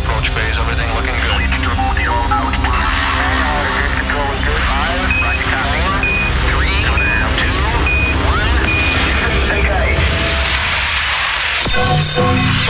approach phase. Everything looking good. House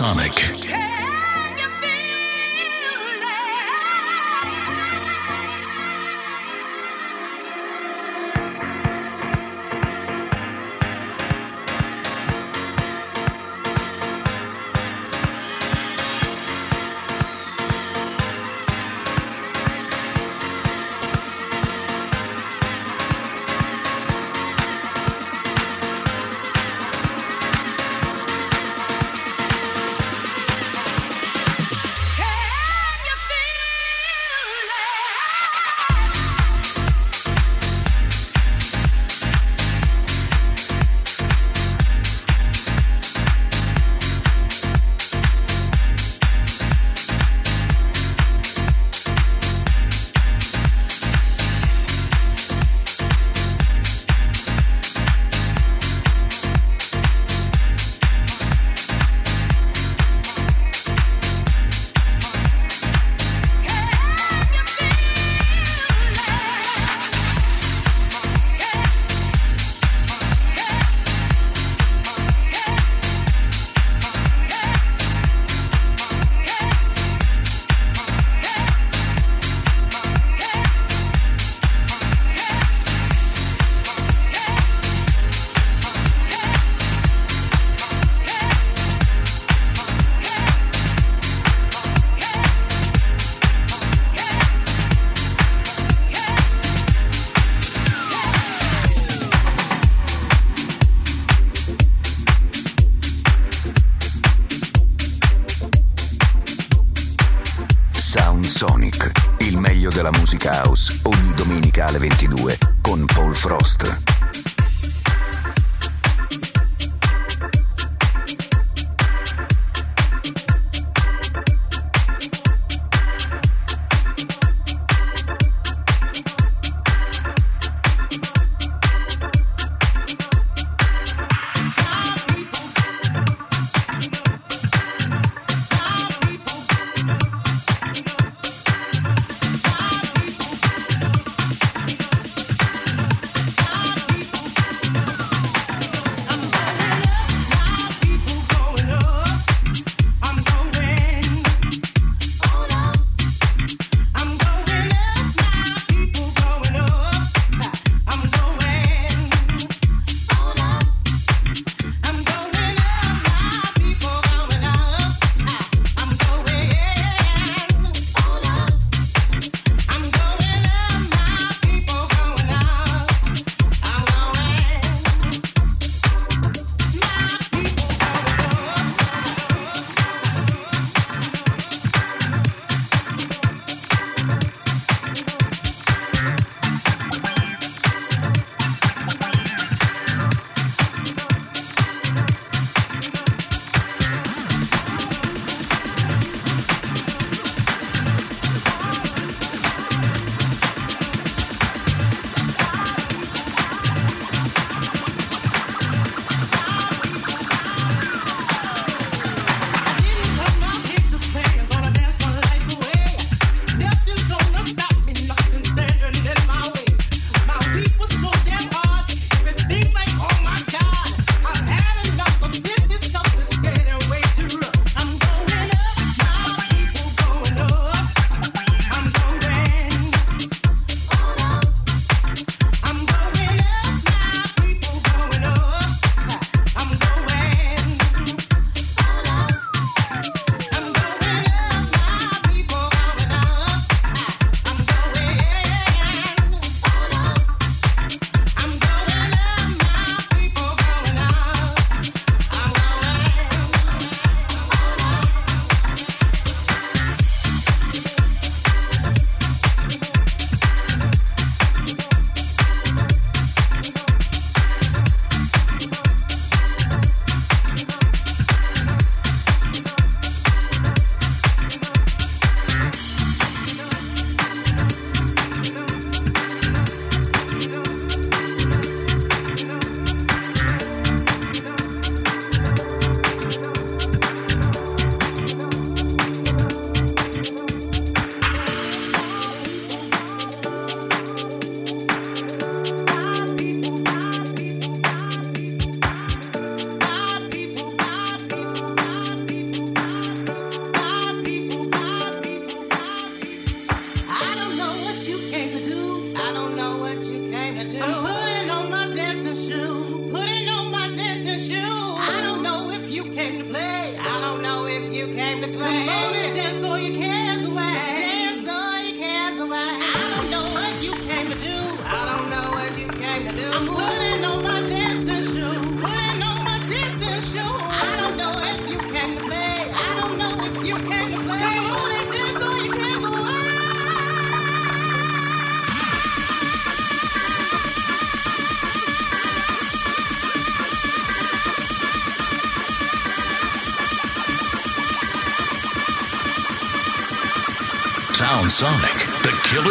Sonic.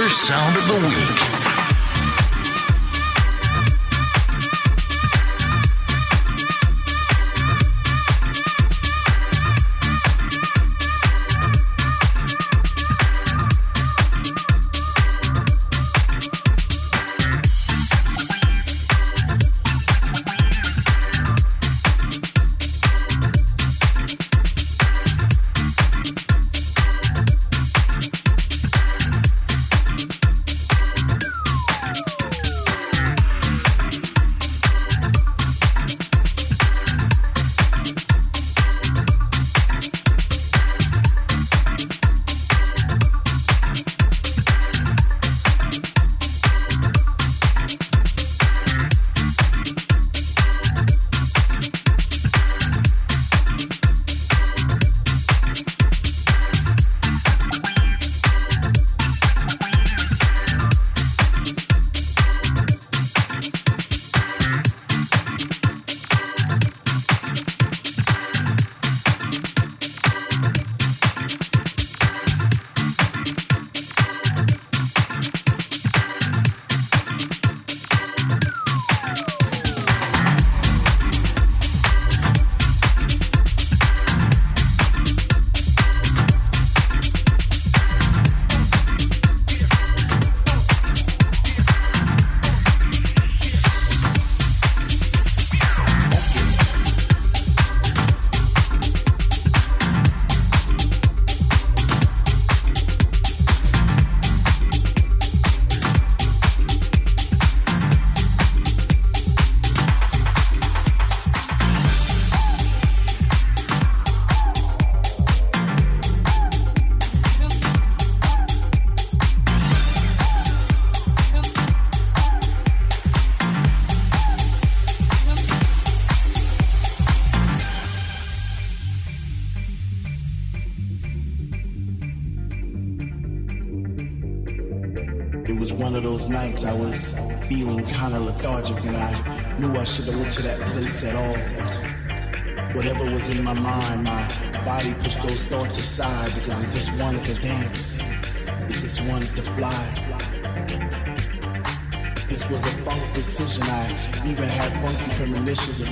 Sound of the week.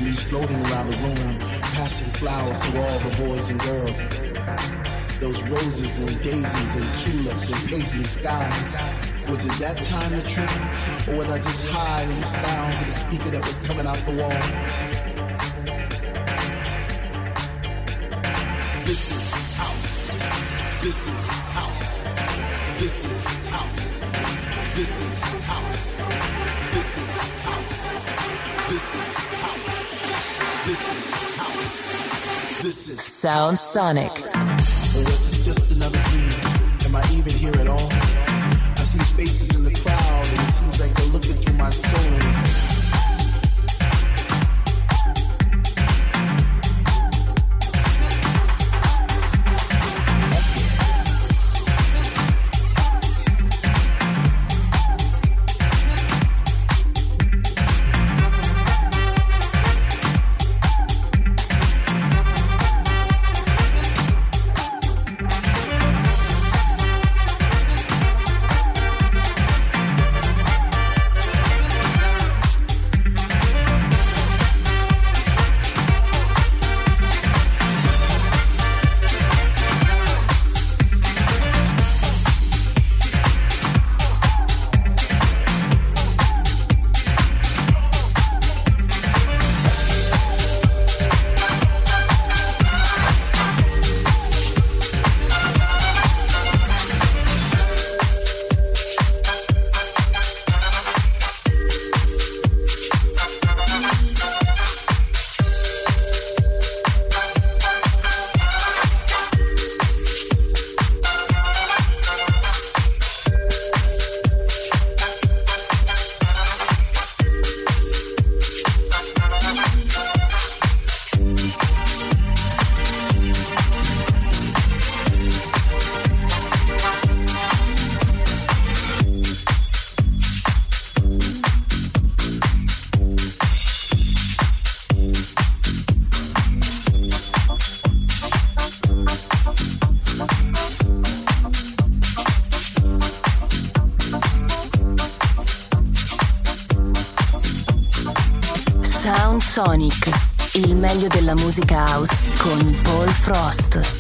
Me floating around the room, passing flowers to all the boys and girls. Those roses and daisies and tulips and paisley skies. Was it that time to trip? Or was I just high on the sounds of the speaker that was coming out the wall? This is house. This is house. This is house. This is house. This is house. This is house. This is house. This is Sound Sonic. or was this just another dream? Am I even here at all? Meglio della musica house con Paul Frost.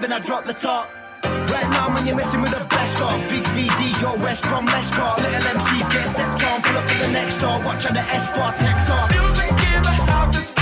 then I drop the top. Right now, man, you're messing with the best of Big VD, your West from let's. Little MCs get stepped on, pull up to the next door, watch out the S4 text off. Music in the house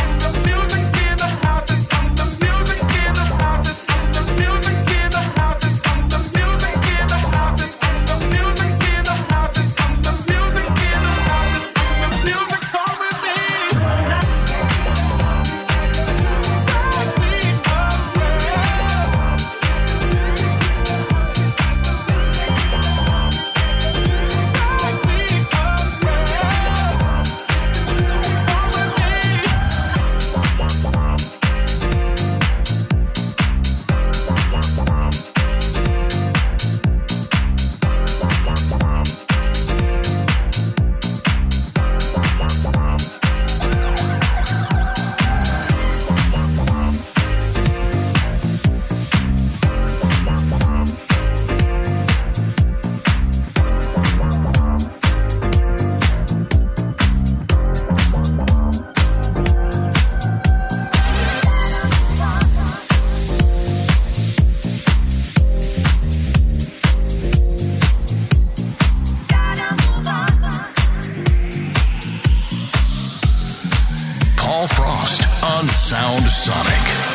on Sound Sonic.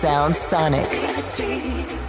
Sound Sonic.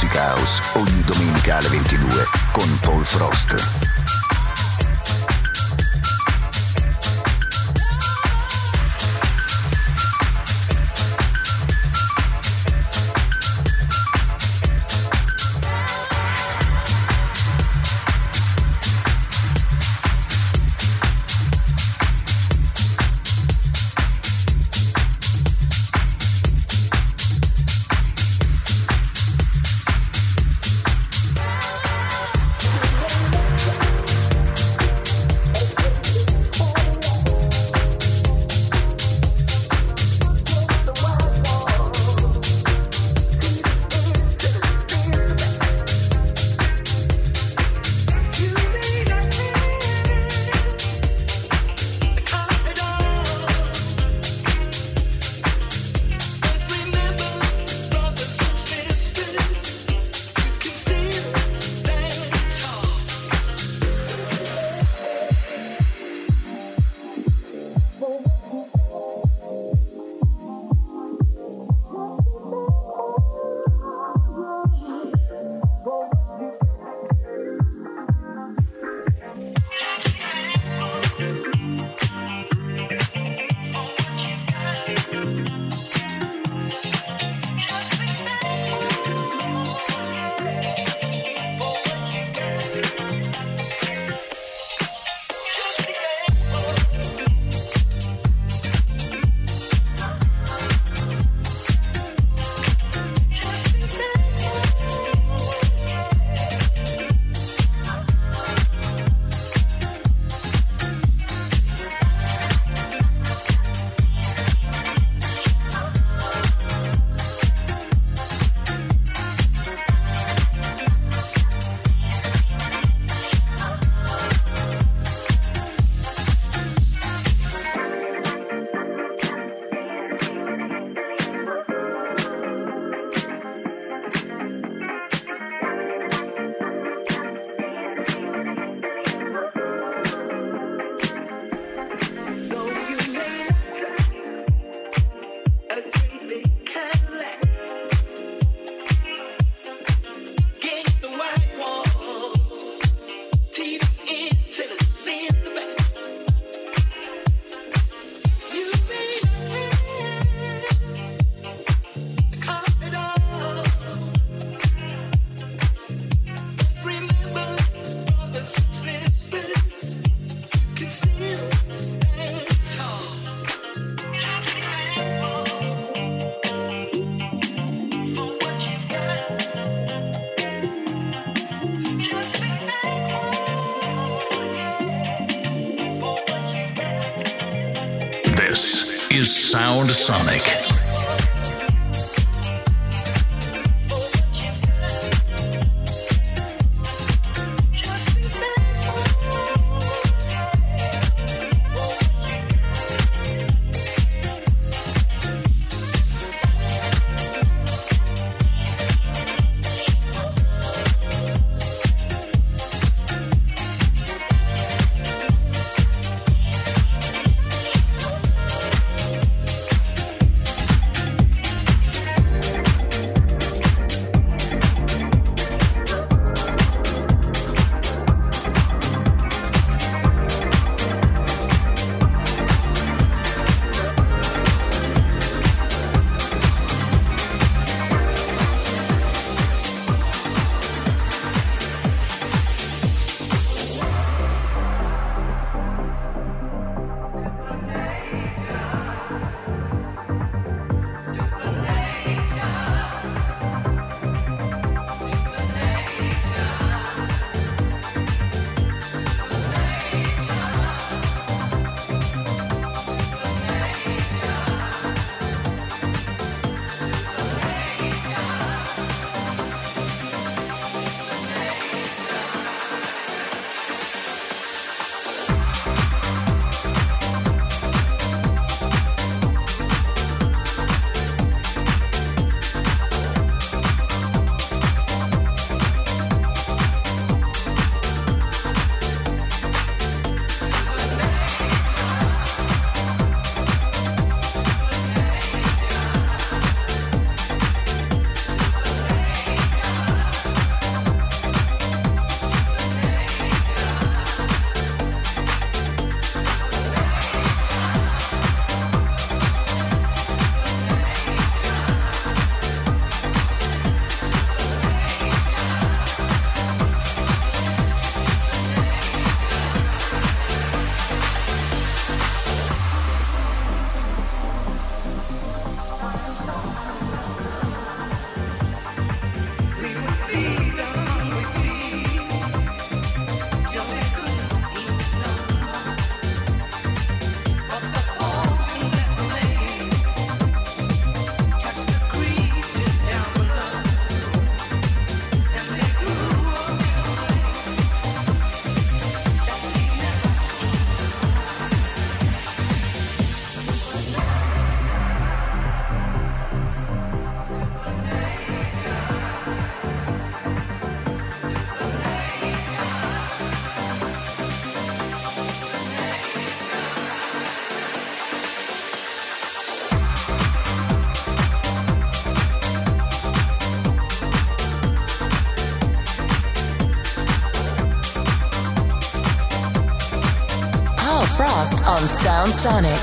Musica house, ogni domenica alle 22 con Paul Frost. Sonic. Sound Sonic.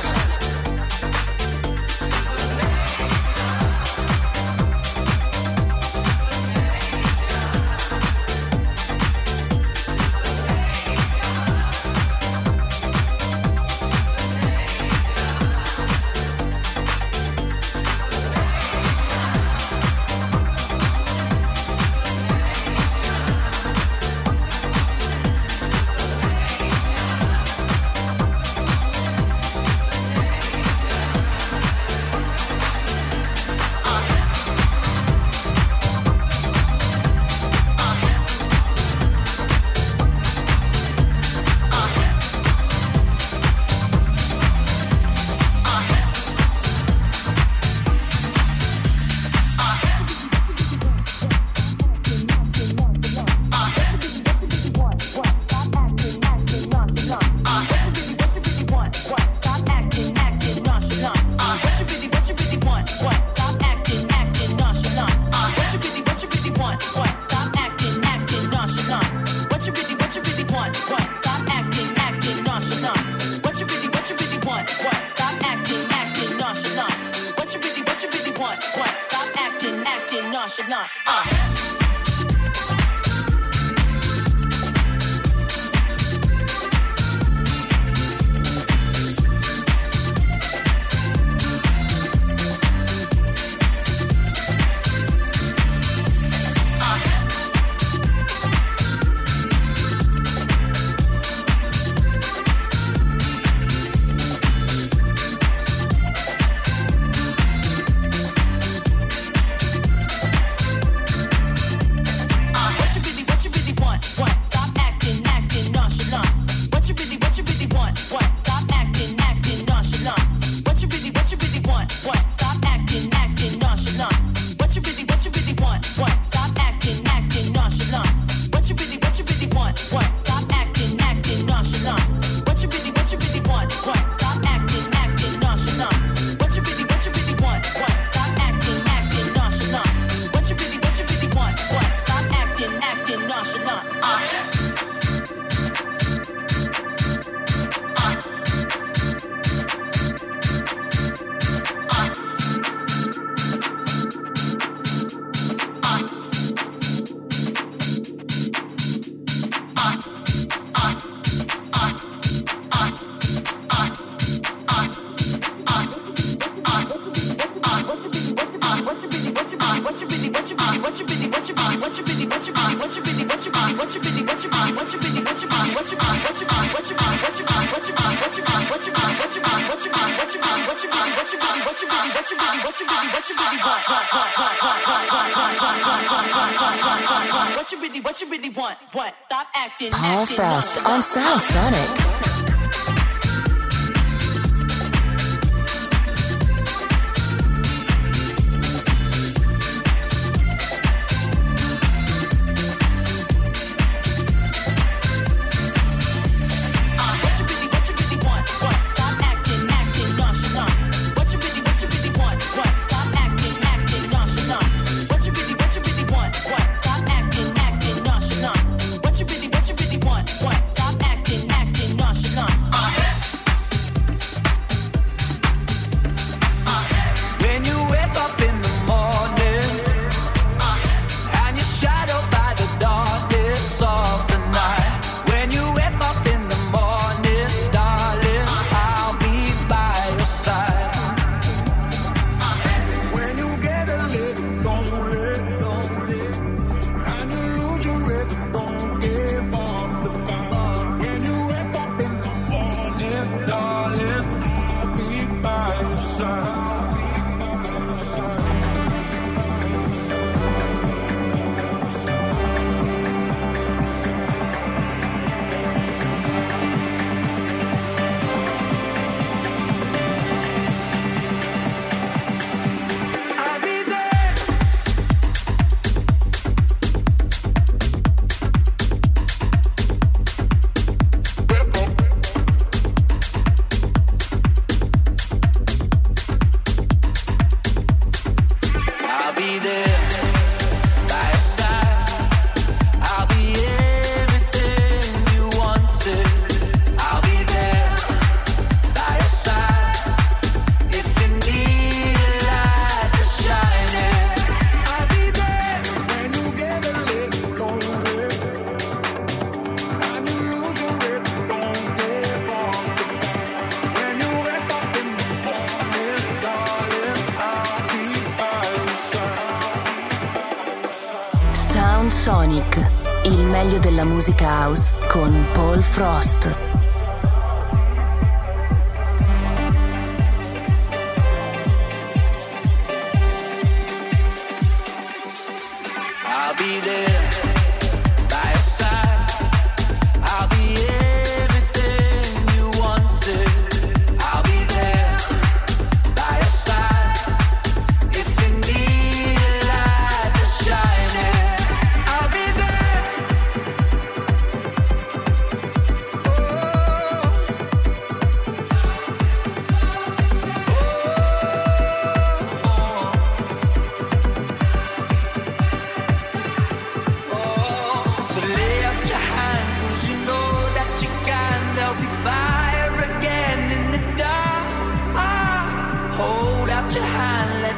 what you really, want. What Stop acting. Paul Frost on Sound Sonic.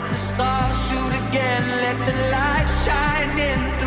the stars shoot again, let the light shine in.